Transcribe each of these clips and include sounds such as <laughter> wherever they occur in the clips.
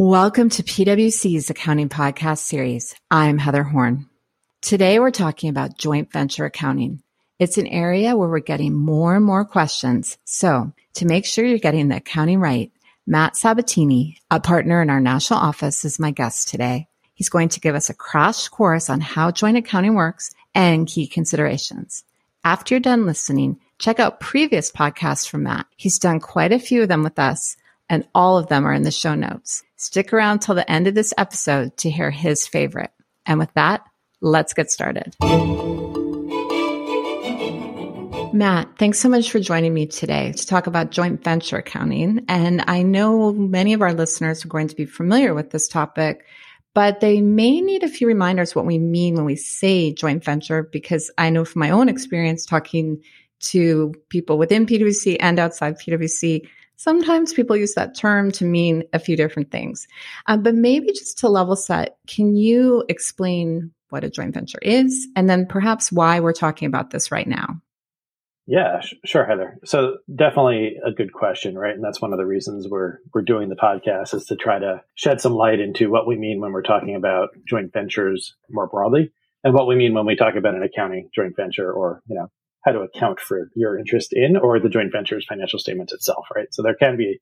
Welcome to PwC's accounting podcast series. I'm Heather Horn. Today we're talking about joint venture accounting. It's an area where we're getting more and more questions. So to make sure you're getting the accounting right, Matt Sabatini, a partner in our national office, is my guest today. He's going to give us a crash course on how joint accounting works and key considerations. After you're done listening, check out previous podcasts from Matt. He's done quite a few of them with us and all of them are in the show notes. Stick around till the end of this episode to hear his favorite. And with that, let's get started. Matt, thanks so much for joining me today to talk about joint venture accounting. And I know many of our listeners are going to be familiar with this topic, but they may need a few reminders what we mean when we say joint venture, because I know from my own experience talking to people within PwC and outside PwC, Sometimes people use that term to mean a few different things. Uh, but maybe just to level set, can you explain what a joint venture is and then perhaps why we're talking about this right now? Yeah, sure, Heather. So definitely a good question, right? And that's one of the reasons we're we're doing the podcast is to try to shed some light into what we mean when we're talking about joint ventures more broadly, and what we mean when we talk about an accounting joint venture or you know how to account for your interest in or the joint venture's financial statements itself, right? So there can be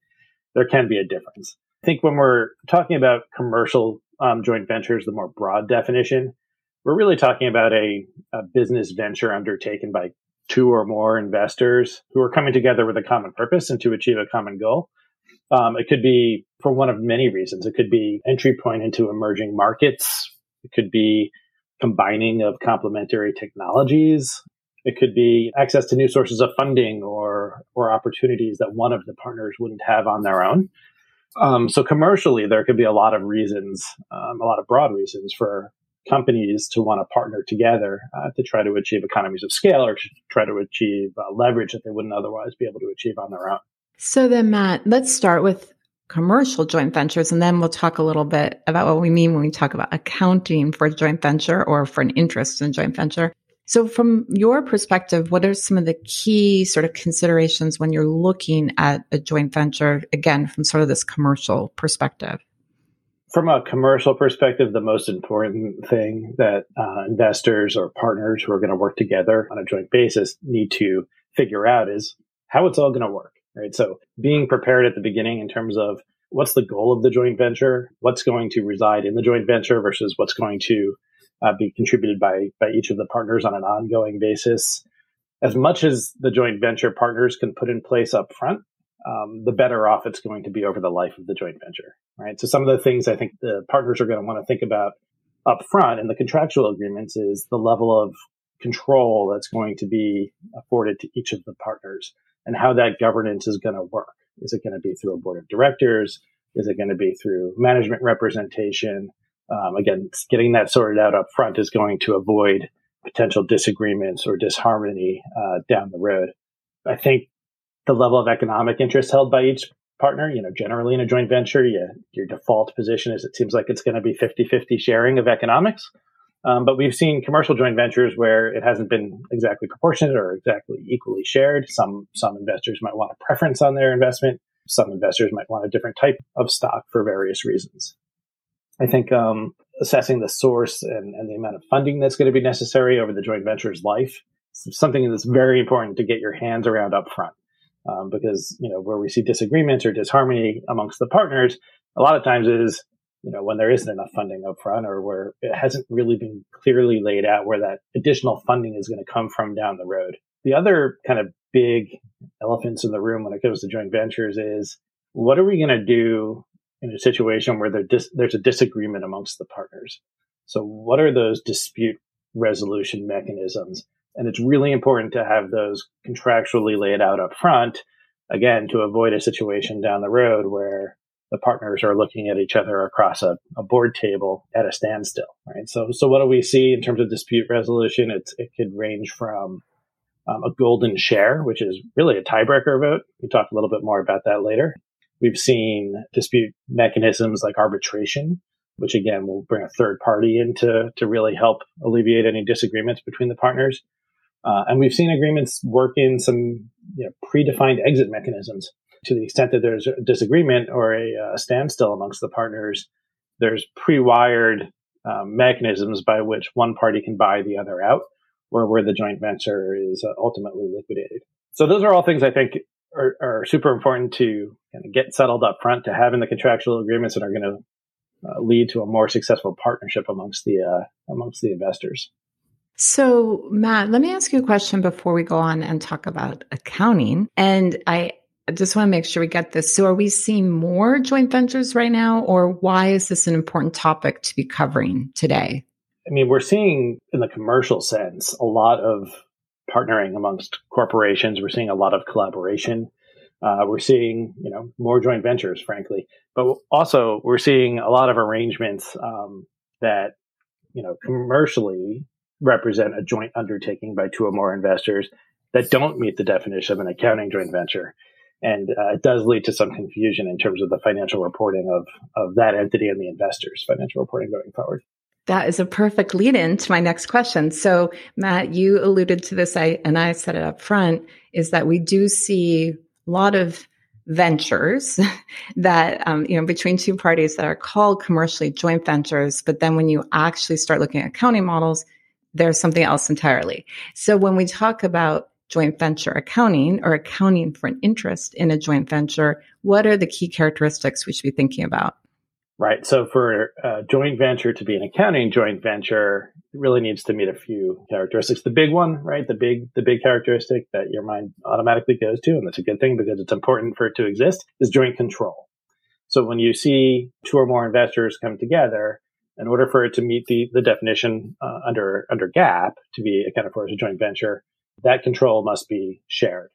there can be a difference. I think when we're talking about commercial um, joint ventures, the more broad definition, we're really talking about a, a business venture undertaken by two or more investors who are coming together with a common purpose and to achieve a common goal. Um, it could be for one of many reasons. It could be entry point into emerging markets. It could be combining of complementary technologies. It could be access to new sources of funding or or opportunities that one of the partners wouldn't have on their own. Um, so commercially, there could be a lot of reasons, um, a lot of broad reasons for companies to want to partner together uh, to try to achieve economies of scale or to try to achieve uh, leverage that they wouldn't otherwise be able to achieve on their own. So then, Matt, let's start with commercial joint ventures, and then we'll talk a little bit about what we mean when we talk about accounting for a joint venture or for an interest in joint venture. So, from your perspective, what are some of the key sort of considerations when you're looking at a joint venture, again, from sort of this commercial perspective? From a commercial perspective, the most important thing that uh, investors or partners who are going to work together on a joint basis need to figure out is how it's all going to work, right? So, being prepared at the beginning in terms of what's the goal of the joint venture, what's going to reside in the joint venture versus what's going to uh, be contributed by by each of the partners on an ongoing basis. As much as the joint venture partners can put in place up front, um, the better off it's going to be over the life of the joint venture, right? So some of the things I think the partners are going to want to think about up front in the contractual agreements is the level of control that's going to be afforded to each of the partners and how that governance is going to work. Is it going to be through a board of directors? Is it going to be through management representation? Um, again, getting that sorted out up front is going to avoid potential disagreements or disharmony uh, down the road. I think the level of economic interest held by each partner, you know, generally in a joint venture, you, your default position is it seems like it's going to be 50 50 sharing of economics. Um, but we've seen commercial joint ventures where it hasn't been exactly proportionate or exactly equally shared. Some some investors might want a preference on their investment. Some investors might want a different type of stock for various reasons. I think um, assessing the source and, and, the amount of funding that's going to be necessary over the joint venture's life is something that's very important to get your hands around up front. Um, because, you know, where we see disagreements or disharmony amongst the partners, a lot of times is, you know, when there isn't enough funding up front or where it hasn't really been clearly laid out where that additional funding is going to come from down the road. The other kind of big elephants in the room when it comes to joint ventures is what are we going to do in a situation where dis- there's a disagreement amongst the partners. So, what are those dispute resolution mechanisms? And it's really important to have those contractually laid out up front, again, to avoid a situation down the road where the partners are looking at each other across a, a board table at a standstill, right? So, so what do we see in terms of dispute resolution? It's, it could range from um, a golden share, which is really a tiebreaker vote. We talk a little bit more about that later. We've seen dispute mechanisms like arbitration, which again will bring a third party in to, to really help alleviate any disagreements between the partners. Uh, and we've seen agreements work in some you know, predefined exit mechanisms. To the extent that there's a disagreement or a, a uh, standstill amongst the partners, there's pre-wired um, mechanisms by which one party can buy the other out, or where the joint venture is uh, ultimately liquidated. So those are all things I think are, are super important to kind of get settled up front to having the contractual agreements that are going to uh, lead to a more successful partnership amongst the uh, amongst the investors. So, Matt, let me ask you a question before we go on and talk about accounting. And I just want to make sure we get this. So, are we seeing more joint ventures right now, or why is this an important topic to be covering today? I mean, we're seeing in the commercial sense a lot of partnering amongst corporations. We're seeing a lot of collaboration. Uh, we're seeing, you know, more joint ventures, frankly, but also we're seeing a lot of arrangements um, that, you know, commercially represent a joint undertaking by two or more investors that don't meet the definition of an accounting joint venture. And uh, it does lead to some confusion in terms of the financial reporting of, of that entity and the investors' financial reporting going forward. That is a perfect lead in to my next question. So, Matt, you alluded to this, I, and I said it up front, is that we do see a lot of ventures <laughs> that, um, you know, between two parties that are called commercially joint ventures. But then when you actually start looking at accounting models, there's something else entirely. So when we talk about joint venture accounting or accounting for an interest in a joint venture, what are the key characteristics we should be thinking about? Right. So for a joint venture to be an accounting joint venture, it really needs to meet a few characteristics. The big one, right? The big, the big characteristic that your mind automatically goes to, and that's a good thing because it's important for it to exist, is joint control. So when you see two or more investors come together, in order for it to meet the, the definition uh, under, under GAAP to be accounted for as a joint venture, that control must be shared,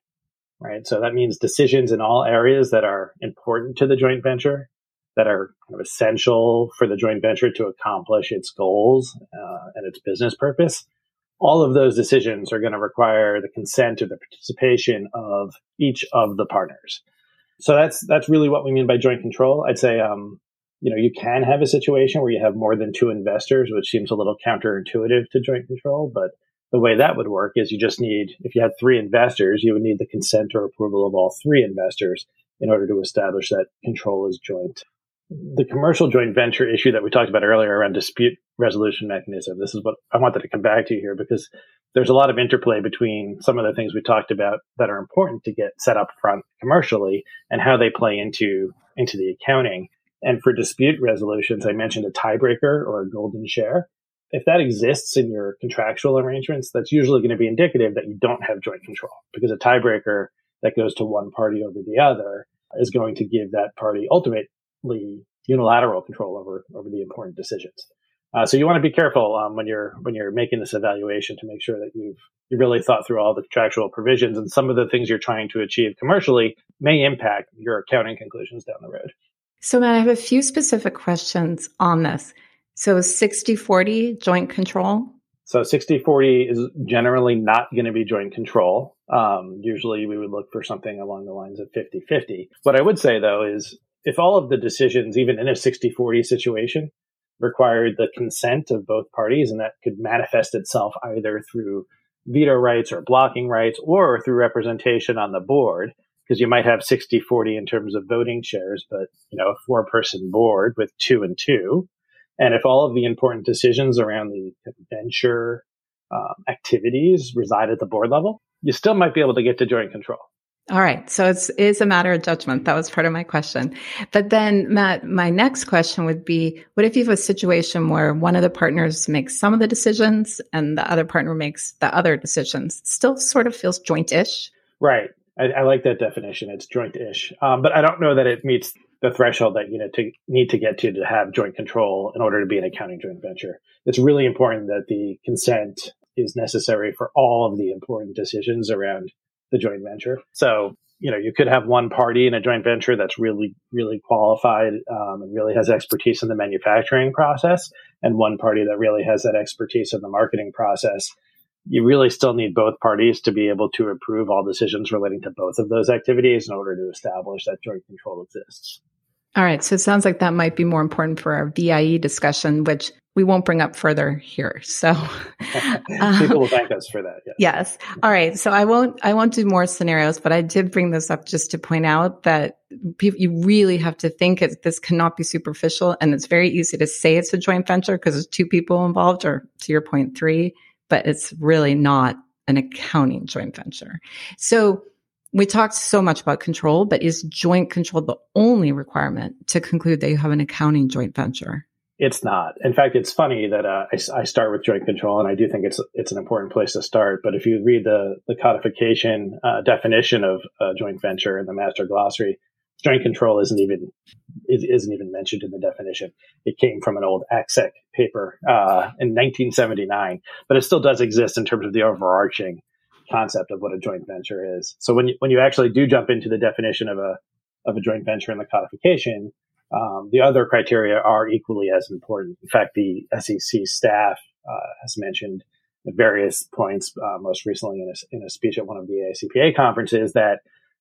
right? So that means decisions in all areas that are important to the joint venture that are kind of essential for the joint venture to accomplish its goals uh, and its business purpose. All of those decisions are going to require the consent or the participation of each of the partners. So that's that's really what we mean by joint control. I'd say, um, you know, you can have a situation where you have more than two investors, which seems a little counterintuitive to joint control. But the way that would work is you just need, if you had three investors, you would need the consent or approval of all three investors in order to establish that control is joint the commercial joint venture issue that we talked about earlier around dispute resolution mechanism. This is what I wanted to come back to here because there's a lot of interplay between some of the things we talked about that are important to get set up front commercially and how they play into into the accounting. And for dispute resolutions, I mentioned a tiebreaker or a golden share. If that exists in your contractual arrangements, that's usually going to be indicative that you don't have joint control because a tiebreaker that goes to one party over the other is going to give that party ultimate unilateral control over over the important decisions. Uh, so you want to be careful um, when you're when you're making this evaluation to make sure that you've you really thought through all the contractual provisions and some of the things you're trying to achieve commercially may impact your accounting conclusions down the road. So Matt, I have a few specific questions on this. So 60-40 joint control? So 60-40 is generally not going to be joint control. Um, usually we would look for something along the lines of 50-50. What I would say though is if all of the decisions, even in a 60 40 situation, required the consent of both parties, and that could manifest itself either through veto rights or blocking rights or through representation on the board, because you might have 60 40 in terms of voting shares, but you know, a four person board with two and two. And if all of the important decisions around the venture um, activities reside at the board level, you still might be able to get to joint control. All right. So it's is a matter of judgment. That was part of my question. But then Matt, my next question would be, what if you have a situation where one of the partners makes some of the decisions and the other partner makes the other decisions? still sort of feels joint-ish. Right. I, I like that definition. It's joint-ish. Um, but I don't know that it meets the threshold that you know to need to get to to have joint control in order to be an accounting joint venture. It's really important that the consent is necessary for all of the important decisions around the joint venture. So, you know, you could have one party in a joint venture that's really, really qualified um, and really has expertise in the manufacturing process, and one party that really has that expertise in the marketing process. You really still need both parties to be able to approve all decisions relating to both of those activities in order to establish that joint control exists. All right. So it sounds like that might be more important for our VIE discussion, which we won't bring up further here. So <laughs> <laughs> people will thank us for that. Yes. yes. All right. So I won't, I won't do more scenarios, but I did bring this up just to point out that people, you really have to think it, this cannot be superficial. And it's very easy to say it's a joint venture because there's two people involved or to your point, three, but it's really not an accounting joint venture. So we talked so much about control, but is joint control the only requirement to conclude that you have an accounting joint venture? It's not. In fact, it's funny that uh, I, I, start with joint control, and I do think it's it's an important place to start. But if you read the the codification uh, definition of a joint venture in the master glossary, joint control isn't even isn't even mentioned in the definition. It came from an old ACSEC paper uh, in 1979, but it still does exist in terms of the overarching concept of what a joint venture is. So when you, when you actually do jump into the definition of a of a joint venture in the codification, um, the other criteria are equally as important. In fact, the SEC staff uh, has mentioned at various points, uh, most recently in a, in a speech at one of the AICPA conferences, that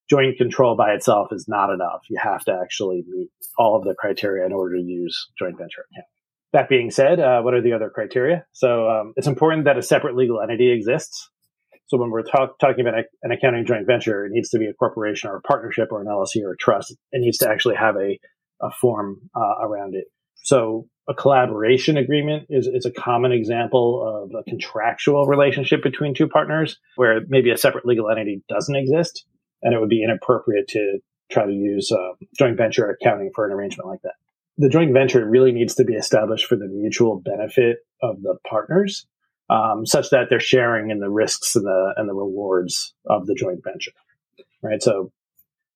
joint control by itself is not enough. You have to actually meet all of the criteria in order to use joint venture account. That being said, uh, what are the other criteria? So um, it's important that a separate legal entity exists. So when we're talk, talking about an accounting joint venture, it needs to be a corporation or a partnership or an LLC or a trust. It needs to actually have a a form uh, around it. So a collaboration agreement is, is a common example of a contractual relationship between two partners where maybe a separate legal entity doesn't exist and it would be inappropriate to try to use uh, joint venture accounting for an arrangement like that. The joint venture really needs to be established for the mutual benefit of the partners, um, such that they're sharing in the risks and the and the rewards of the joint venture. Right. So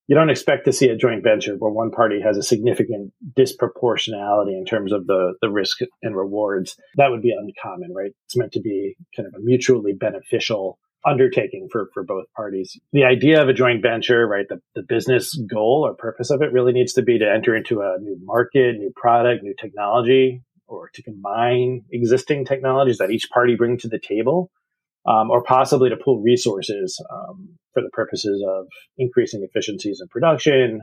you don't expect to see a joint venture where one party has a significant disproportionality in terms of the, the risk and rewards. That would be uncommon, right? It's meant to be kind of a mutually beneficial undertaking for, for both parties. The idea of a joint venture, right? The, the business goal or purpose of it really needs to be to enter into a new market, new product, new technology, or to combine existing technologies that each party bring to the table um, or possibly to pool resources um, for the purposes of increasing efficiencies in production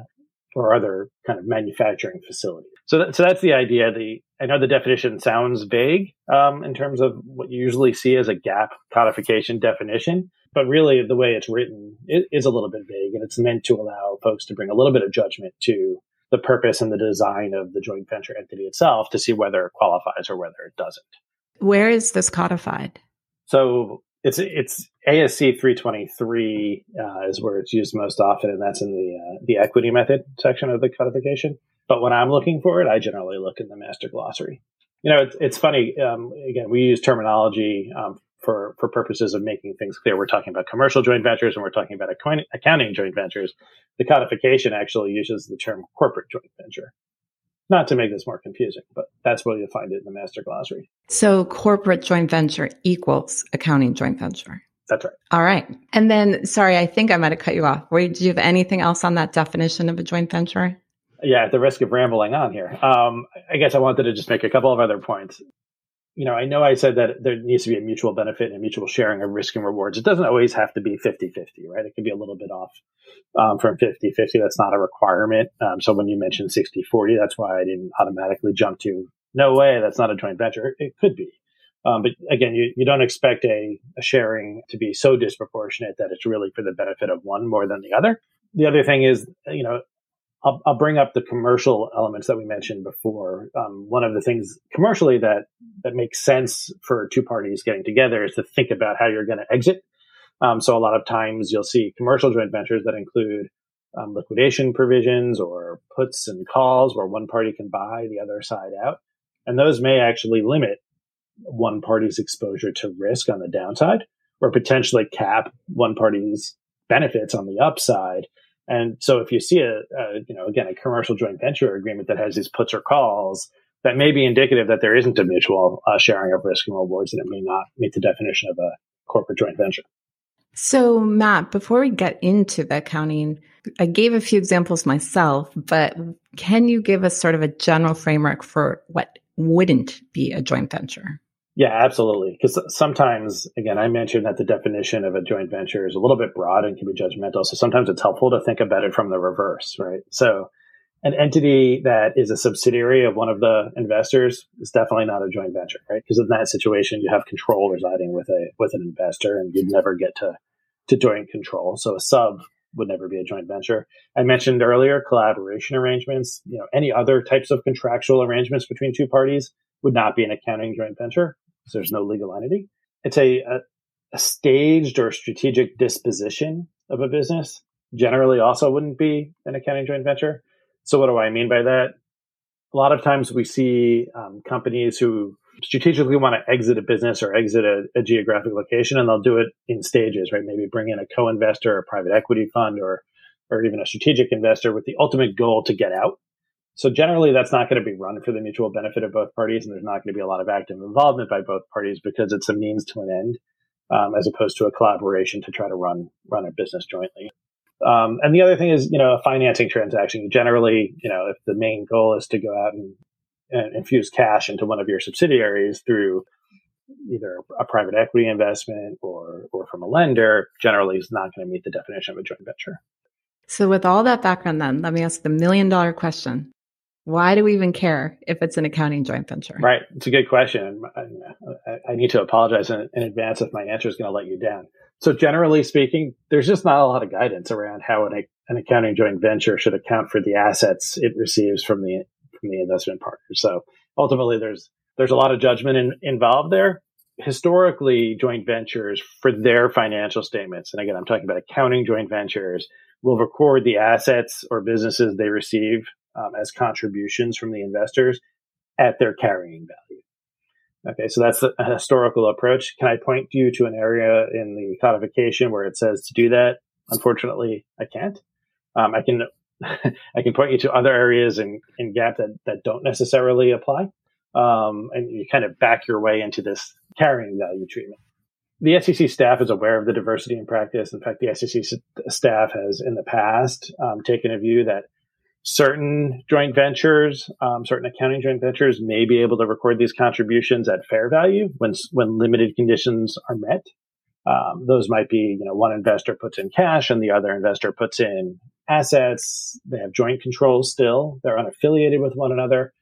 or other kind of manufacturing facilities. So, that, so that's the idea. The I know the definition sounds vague um, in terms of what you usually see as a GAAP codification definition, but really the way it's written it is a little bit vague, and it's meant to allow folks to bring a little bit of judgment to the purpose and the design of the joint venture entity itself to see whether it qualifies or whether it doesn't. Where is this codified? So it's it's ASC 323 uh, is where it's used most often, and that's in the uh, the equity method section of the codification. But when I'm looking for it, I generally look in the master glossary. You know, it's, it's funny. Um, again, we use terminology um, for for purposes of making things clear. We're talking about commercial joint ventures, and we're talking about accounting joint ventures. The codification actually uses the term corporate joint venture not to make this more confusing, but that's where you'll find it in the master glossary. So corporate joint venture equals accounting joint venture. That's right. All right. And then, sorry, I think I might have cut you off. Wait, do you have anything else on that definition of a joint venture? Yeah, at the risk of rambling on here, um, I guess I wanted to just make a couple of other points you know, I know I said that there needs to be a mutual benefit and a mutual sharing of risk and rewards. It doesn't always have to be 50 50, right? It could be a little bit off um, from 50 50. That's not a requirement. Um, so when you mentioned 60 40, that's why I didn't automatically jump to no way, that's not a joint venture. It could be. Um, but again, you, you don't expect a, a sharing to be so disproportionate that it's really for the benefit of one more than the other. The other thing is, you know, I'll, I'll, bring up the commercial elements that we mentioned before. Um, one of the things commercially that that makes sense for two parties getting together is to think about how you're going to exit. Um, so a lot of times you'll see commercial joint ventures that include um, liquidation provisions or puts and calls where one party can buy the other side out, and those may actually limit one party's exposure to risk on the downside, or potentially cap one party's benefits on the upside and so if you see a, a, you know, again, a commercial joint venture agreement that has these puts or calls, that may be indicative that there isn't a mutual uh, sharing of risk and rewards and it may not meet the definition of a corporate joint venture. So, Matt, before we get into the accounting, I gave a few examples myself, but can you give us sort of a general framework for what wouldn't be a joint venture? Yeah, absolutely. Because sometimes, again, I mentioned that the definition of a joint venture is a little bit broad and can be judgmental. So sometimes it's helpful to think about it from the reverse, right? So an entity that is a subsidiary of one of the investors is definitely not a joint venture, right? Because in that situation, you have control residing with a with an investor, and you'd never get to to joint control. So a sub would never be a joint venture. I mentioned earlier collaboration arrangements. You know, any other types of contractual arrangements between two parties would not be an accounting joint venture. So there's no legal entity. It's a, a, a staged or strategic disposition of a business. Generally, also wouldn't be an accounting joint venture. So what do I mean by that? A lot of times we see um, companies who strategically want to exit a business or exit a, a, geographic location, and they'll do it in stages, right? Maybe bring in a co-investor, a private equity fund, or or even a strategic investor with the ultimate goal to get out. So generally, that's not going to be run for the mutual benefit of both parties, and there's not going to be a lot of active involvement by both parties because it's a means to an end, um, as opposed to a collaboration to try to run run a business jointly. Um, and the other thing is, you know, a financing transaction. Generally, you know, if the main goal is to go out and and infuse cash into one of your subsidiaries through either a private equity investment or or from a lender generally is not going to meet the definition of a joint venture. So with all that background then, let me ask the million dollar question. Why do we even care if it's an accounting joint venture? Right. It's a good question. I, need to apologize in, in advance if my answer is going to let you down. So generally speaking, there's just not a lot of guidance around how an, an accounting joint venture should account for the assets it receives from the from the investment partner. So ultimately, there's there's a lot of judgment in, involved there. Historically, joint ventures for their financial statements, and again, I'm talking about accounting joint ventures, will record the assets or businesses they receive um, as contributions from the investors at their carrying value. Okay, so that's a historical approach. Can I point you to an area in the codification where it says to do that? Unfortunately, I can't. Um, I can <laughs> I can point you to other areas in, in GAAP that, that don't necessarily apply. Um, and you kind of back your way into this carrying value treatment. The SEC staff is aware of the diversity in practice. In fact, the SEC staff has in the past um, taken a view that certain joint ventures, um, certain accounting joint ventures may be able to record these contributions at fair value when, when limited conditions are met. Um, those might be, you know, one investor puts in cash and the other investor puts in assets. They have joint controls still. They're unaffiliated with one another.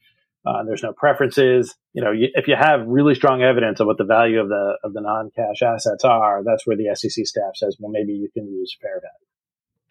Uh, there's no preferences. You know, you, if you have really strong evidence of what the value of the of the non-cash assets are, that's where the SEC staff says, well, maybe you can use fair value.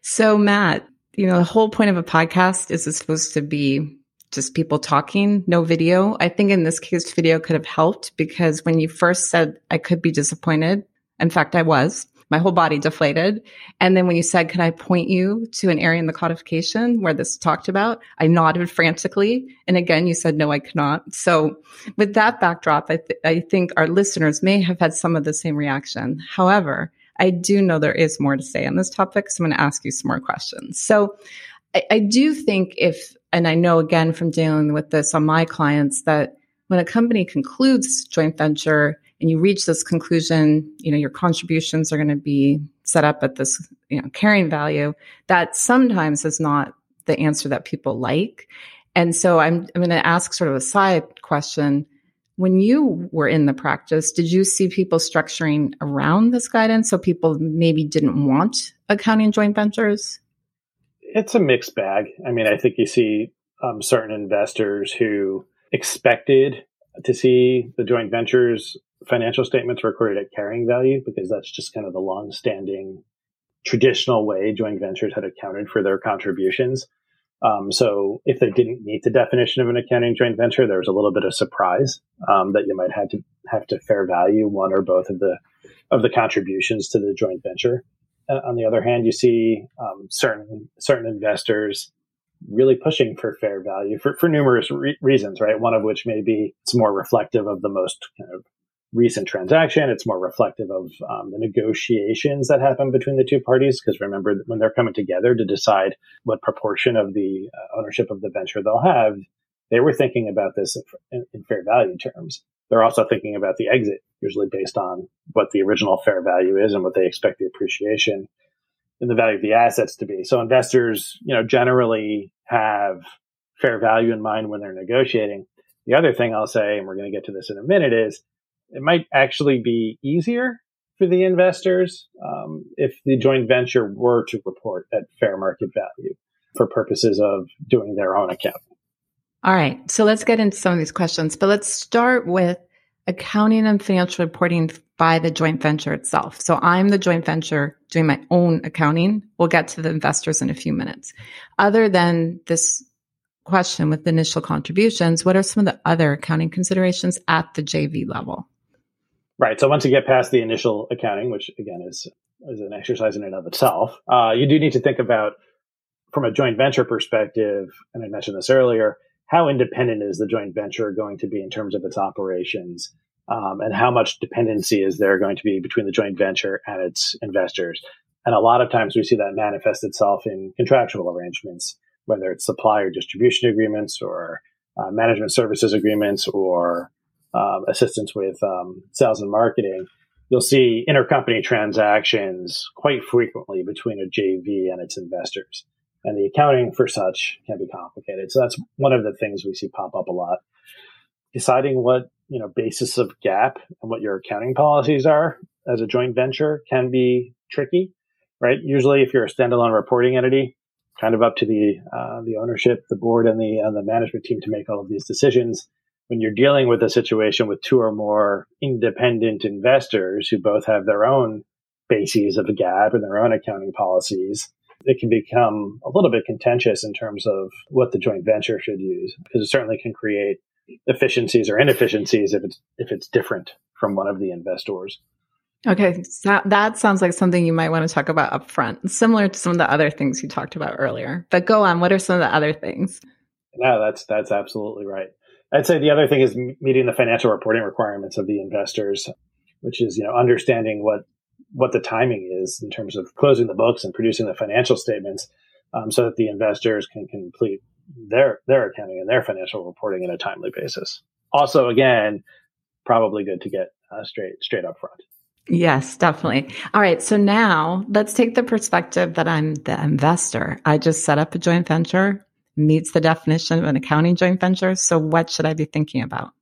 So, Matt, you know, the whole point of a podcast is it's supposed to be just people talking, no video. I think in this case, video could have helped because when you first said I could be disappointed, in fact, I was my whole body deflated. And then when you said, can I point you to an area in the codification where this talked about? I nodded frantically. And again, you said, no, I cannot. So with that backdrop, I, th- I think our listeners may have had some of the same reaction. However, I do know there is more to say on this topic. So I'm going to ask you some more questions. So I, I do think if, and I know again from dealing with this on my clients that when a company concludes joint venture, and you reach this conclusion, you know, your contributions are going to be set up at this, you know, carrying value, that sometimes is not the answer that people like. And so I'm, I'm going to ask sort of a side question. When you were in the practice, did you see people structuring around this guidance so people maybe didn't want accounting joint ventures? It's a mixed bag. I mean, I think you see um, certain investors who expected to see the joint ventures financial statements recorded at carrying value because that's just kind of the long-standing traditional way joint ventures had accounted for their contributions. Um, so if they didn't meet the definition of an accounting joint venture, there was a little bit of surprise um, that you might have to have to fair value one or both of the of the contributions to the joint venture. Uh, on the other hand, you see um, certain certain investors really pushing for fair value for, for numerous re- reasons, right? One of which may be it's more reflective of the most kind of recent transaction. It's more reflective of um, the negotiations that happen between the two parties. Because remember, when they're coming together to decide what proportion of the uh, ownership of the venture they'll have, they were thinking about this in, in, fair value terms. They're also thinking about the exit, usually based on what the original fair value is and what they expect the appreciation in the value of the assets to be. So investors, you know, generally have fair value in mind when they're negotiating. The other thing I'll say, and we're going to get to this in a minute, is it might actually be easier for the investors um, if the joint venture were to report at fair market value. for purposes of doing their own account. All right. So let's get into some of these questions, but let's start with accounting and financial reporting by the joint venture itself. So I'm the joint venture doing my own accounting. We'll get to the investors in a few minutes. Other than this question with initial contributions, what are some of the other accounting considerations at the JV level? Right. So once you get past the initial accounting, which again is is an exercise in and of itself, uh, you do need to think about from a joint venture perspective, and I mentioned this earlier, how independent is the joint venture going to be in terms of its operations? Um, and how much dependency is there going to be between the joint venture and its investors? And a lot of times we see that manifest itself in contractual arrangements, whether it's supply or distribution agreements or uh, management services agreements or um, assistance with um, sales and marketing. You'll see intercompany transactions quite frequently between a JV and its investors and the accounting for such can be complicated. So that's one of the things we see pop up a lot. Deciding what you know basis of GAAP and what your accounting policies are as a joint venture can be tricky, right? Usually, if you're a standalone reporting entity, kind of up to the uh, the ownership, the board, and the and the management team to make all of these decisions. When you're dealing with a situation with two or more independent investors who both have their own bases of the GAAP and their own accounting policies, it can become a little bit contentious in terms of what the joint venture should use because it certainly can create efficiencies or inefficiencies if it's if it's different from one of the investors. Okay, so that sounds like something you might want to talk about up front, similar to some of the other things you talked about earlier. But go on, what are some of the other things? No, that's that's absolutely right. I'd say the other thing is meeting the financial reporting requirements of the investors, which is you know understanding what what the timing is in terms of closing the books and producing the financial statements um, so that the investors can complete their their accounting and their financial reporting in a timely basis. Also, again, probably good to get uh, straight straight up front. Yes, definitely. All right. So now let's take the perspective that I'm the investor. I just set up a joint venture, meets the definition of an accounting joint venture. So what should I be thinking about?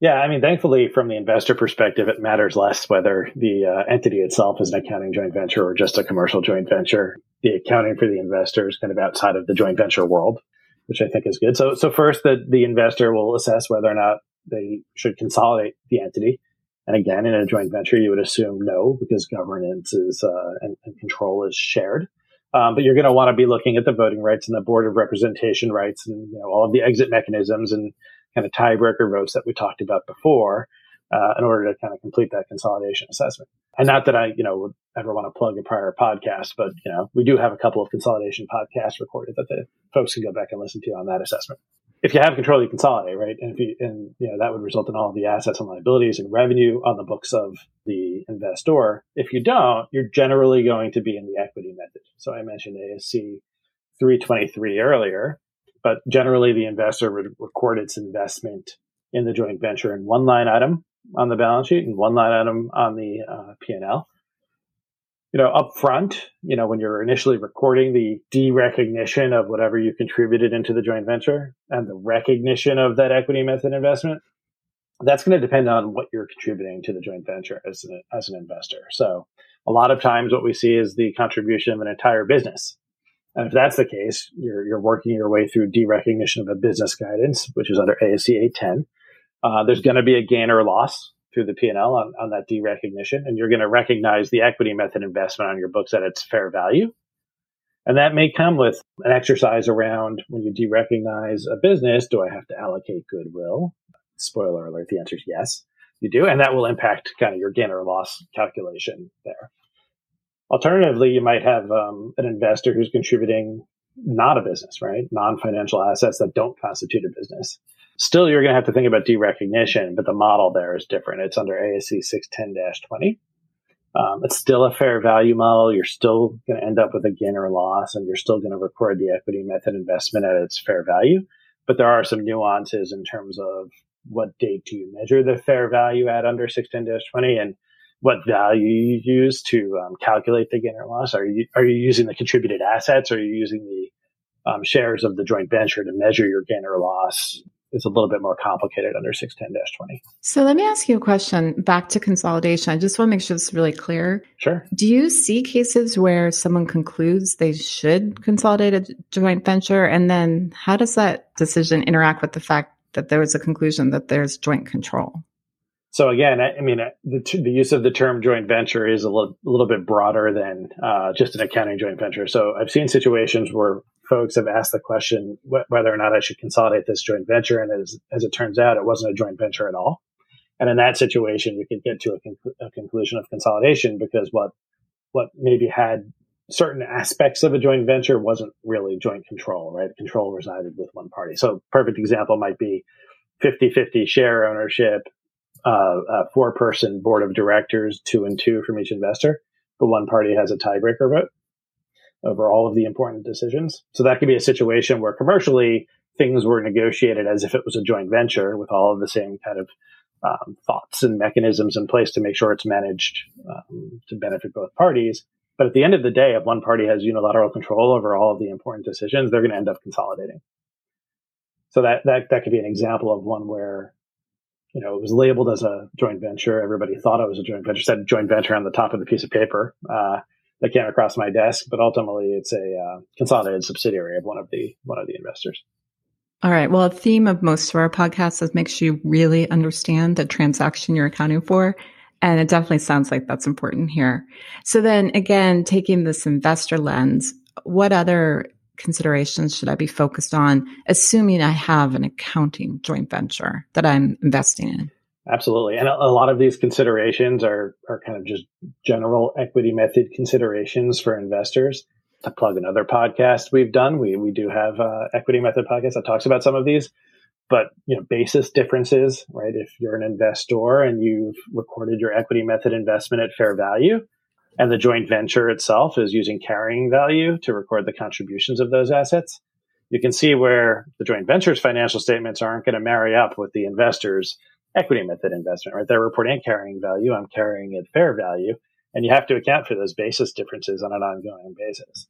Yeah, I mean, thankfully, from the investor perspective, it matters less whether the uh, entity itself is an accounting joint venture or just a commercial joint venture. The accounting for the investor is kind of outside of the joint venture world, which I think is good. So, so first, the, the investor will assess whether or not they should consolidate the entity. And again, in a joint venture, you would assume no, because governance is uh, and, and, control is shared. Um, but you're going to want to be looking at the voting rights and the board of representation rights and you know, all of the exit mechanisms and kind of tiebreaker votes that we talked about before uh, in order to kind of complete that consolidation assessment. And not that I, you know, would ever want to plug a prior podcast, but you know, we do have a couple of consolidation podcasts recorded that the folks can go back and listen to on that assessment. If you have control, you consolidate, right? And if you, and you know, that would result in all the assets and liabilities and revenue on the books of the investor. If you don't, you're generally going to be in the equity method. So I mentioned ASC 323 earlier but generally the investor would record its investment in the joint venture in one line item on the balance sheet and one line item on the uh, P&L. You know, up front, you know, when you're initially recording the derecognition of whatever you contributed into the joint venture and the recognition of that equity method investment, that's going to depend on what you're contributing to the joint venture as an, as an investor. So a lot of times what we see is the contribution of an entire business and if that's the case, you're, you're working your way through derecognition of a business guidance, which is under ASC 810. Uh, there's going to be a gain or loss through the P&L on, on that derecognition, and you're going to recognize the equity method investment on your books at its fair value. And that may come with an exercise around when you derecognize a business, do I have to allocate goodwill? Spoiler alert, the answer is yes, you do. And that will impact kind of your gain or loss calculation there. Alternatively, you might have um, an investor who's contributing not a business, right? Non-financial assets that don't constitute a business. Still, you're going to have to think about derecognition, but the model there is different. It's under ASC 610-20. Um, it's still a fair value model. You're still going to end up with a gain or loss, and you're still going to record the equity method investment at its fair value. But there are some nuances in terms of what date do you measure the fair value at under 610-20 and what value you use to um, calculate the gain or loss. Are you are you using the contributed assets? Or are you using the um, shares of the joint venture to measure your gain or loss is a little bit more complicated under 610-20. So let me ask you a question back to consolidation. I just want to make sure this is really clear. Sure. Do you see cases where someone concludes they should consolidate a joint venture? And then how does that decision interact with the fact that there was a conclusion that there's joint control? So again, I, I mean, the, the, use of the term joint venture is a little, a little bit broader than uh, just an accounting joint venture. So I've seen situations where folks have asked the question wh- whether or not I should consolidate this joint venture, and as, as it turns out, it wasn't a joint venture at all. And in that situation, you could get to a, a conclusion of consolidation because what what maybe had certain aspects of a joint venture wasn't really joint control, right? Control resided with one party. So perfect example might be 50-50 share ownership uh, a four person board of directors, two and two from each investor, but one party has a tiebreaker vote over all of the important decisions. So that could be a situation where commercially things were negotiated as if it was a joint venture with all of the same kind of um, thoughts and mechanisms in place to make sure it's managed um, to benefit both parties. But at the end of the day, if one party has unilateral control over all of the important decisions, they're going to end up consolidating. So that, that, that could be an example of one where you know, it was labeled as a joint venture. Everybody thought it was a joint venture, said joint venture on the top of the piece of paper uh, that came across my desk. But ultimately, it's a uh, consolidated subsidiary of one of the one of the investors. All right. Well, a theme of most of our podcasts is make sure you really understand the transaction you're accounting for. And it definitely sounds like that's important here. So then again, taking this investor lens, what other considerations should I be focused on, assuming I have an accounting joint venture that I'm investing in? Absolutely. And a, a, lot of these considerations are, are kind of just general equity method considerations for investors. To plug another podcast we've done, we, we do have a equity method podcast that talks about some of these, but you know, basis differences, right? If you're an investor and you've recorded your equity method investment at fair value, and the joint venture itself is using carrying value to record the contributions of those assets. You can see where the joint venture's financial statements aren't going to marry up with the investor's equity method investment, right? They're reporting carrying value. I'm carrying at fair value. And you have to account for those basis differences on an ongoing basis.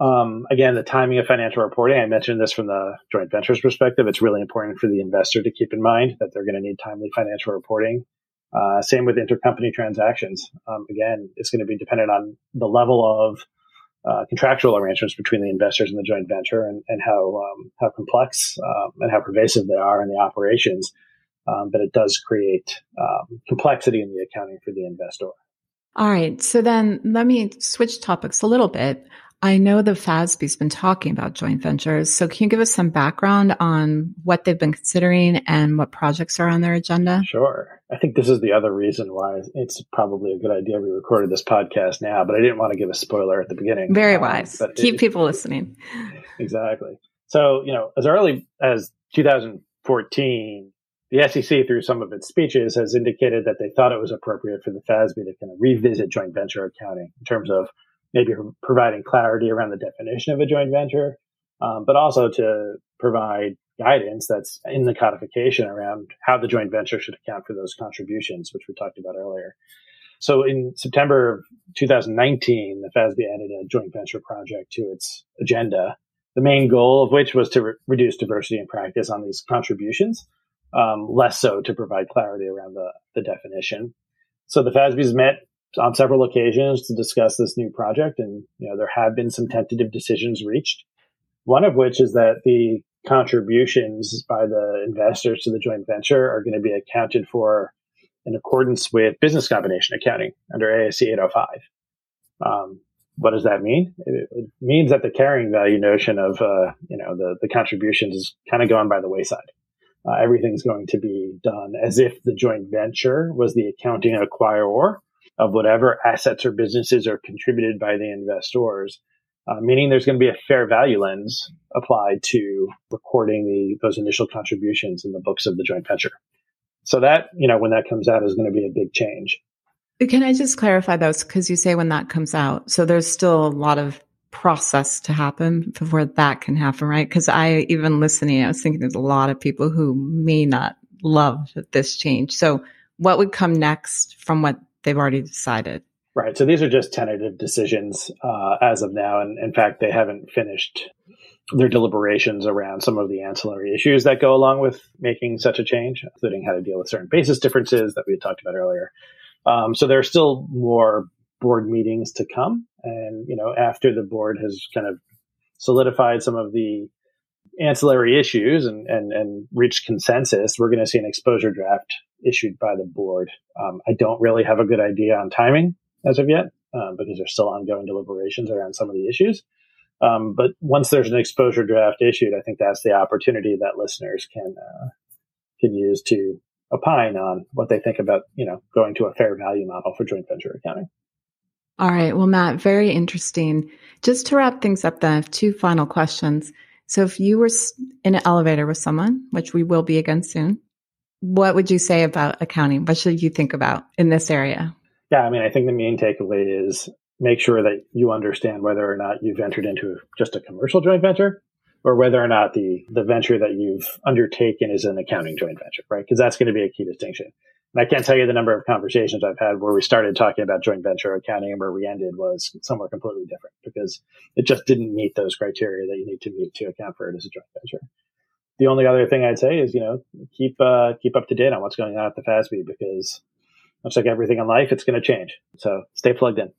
Um, again, the timing of financial reporting, I mentioned this from the joint venture's perspective. It's really important for the investor to keep in mind that they're going to need timely financial reporting uh, same with intercompany transactions. Um, again, it's going to be dependent on the level of uh, contractual arrangements between the investors and the joint venture and, and how um, how complex um, and how pervasive they are in the operations. Um, but it does create um, complexity in the accounting for the investor. All right. So then let me switch topics a little bit. I know the FASB's been talking about joint ventures. So can you give us some background on what they've been considering and what projects are on their agenda? Sure. I think this is the other reason why it's probably a good idea we recorded this podcast now, but I didn't want to give a spoiler at the beginning. Very um, wise. Keep it, people listening. <laughs> Exactly. So, you know, as early as 2014, the SEC, through some of its speeches, has indicated that they thought it was appropriate for the FASB to kind of revisit joint venture accounting in terms of maybe providing clarity around the definition of a joint venture, um, but also to provide guidance that's in the codification around how the joint venture should account for those contributions, which we talked about earlier. So in September of 2019, the FASB added a joint venture project to its agenda, the main goal of which was to re- reduce diversity in practice on these contributions, um, less so to provide clarity around the, the definition. So the FASB's met on several occasions to discuss this new project. And, you know, there have been some tentative decisions reached. One of which is that the contributions by the investors to the joint venture are going to be accounted for in accordance with business combination accounting under ASC 805. Um, what does that mean? It, means that the carrying value notion of, uh, you know, the, the contributions is kind of gone by the wayside. Uh, everything's going to be done as if the joint venture was the accounting acquirer of whatever assets or businesses are contributed by the investors, uh, meaning there's going to be a fair value lens applied to recording the those initial contributions in the books of the joint venture. So that you know when that comes out is going to be a big change. Can I just clarify those because you say when that comes out, so there's still a lot of process to happen before that can happen, right? Because I even listening, I was thinking there's a lot of people who may not love this change. So what would come next from what they've already decided. Right. So these are just tentative decisions uh, as of now, and in fact, they haven't finished their deliberations around some of the ancillary issues that go along with making such a change, including how to deal with certain basis differences that we had talked about earlier. Um, so there are still more board meetings to come, and you know, after the board has kind of solidified some of the ancillary issues and, and, and reached consensus, we're going to see an exposure draft issued by the board. Um, I don't really have a good idea on timing as of yet um, because there's still ongoing deliberations around some of the issues. Um, but once there's an exposure draft issued, I think that's the opportunity that listeners can uh, can use to opine on what they think about you know going to a fair value model for joint venture accounting. All right. Well, Matt, very interesting. Just to wrap things up, then, I have two final questions. So, if you were in an elevator with someone, which we will be again soon, what would you say about accounting? What should you think about in this area? Yeah, I mean, I think the main takeaway is make sure that you understand whether or not you've entered into just a commercial joint venture or whether or not the, the venture that you've undertaken is an accounting joint venture, right? Because that's going to be a key distinction. And I can't tell you the number of conversations I've had where we started talking about joint venture accounting and where we ended was somewhere completely different because it just didn't meet those criteria that you need to meet to account for it as a joint venture. The only other thing I'd say is, you know, keep uh, keep up to date on what's going on at the FASB because much like everything in life, it's going to change. So stay plugged in.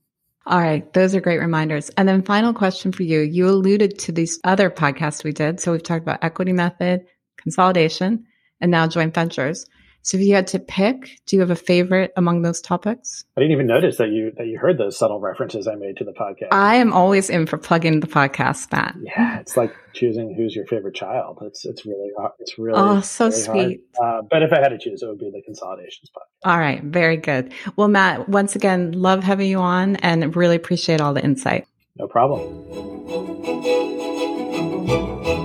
All right. Those are great reminders. And then final question for you. You alluded to these other podcasts we did. So we've talked about equity method, consolidation, and now joint ventures. So if you had to pick, do you have a favorite among those topics? I didn't even notice that you that you heard those subtle references I made to the podcast. I am always in for plugging the podcast, Matt. Yeah, it's like choosing who's your favorite child. It's it's really it's really oh so sweet. Uh, but if I had to choose, it would be the consolidations podcast. All right, very good. Well, Matt, once again, love having you on, and really appreciate all the insight. No problem.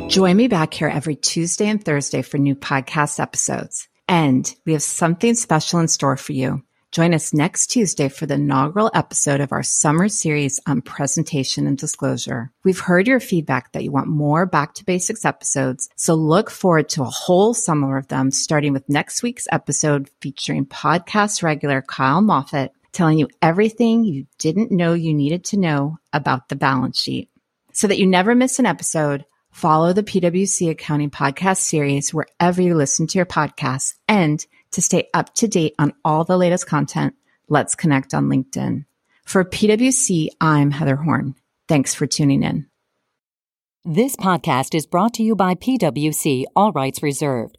Join me back here every Tuesday and Thursday for new podcast episodes. And we have something special in store for you. Join us next Tuesday for the inaugural episode of our summer series on presentation and disclosure. We've heard your feedback that you want more back to basics episodes, so look forward to a whole summer of them, starting with next week's episode featuring podcast regular Kyle Moffat telling you everything you didn't know you needed to know about the balance sheet. So that you never miss an episode, Follow the PwC Accounting Podcast series wherever you listen to your podcasts. And to stay up to date on all the latest content, let's connect on LinkedIn. For PwC, I'm Heather Horn. Thanks for tuning in. This podcast is brought to you by PwC, all rights reserved.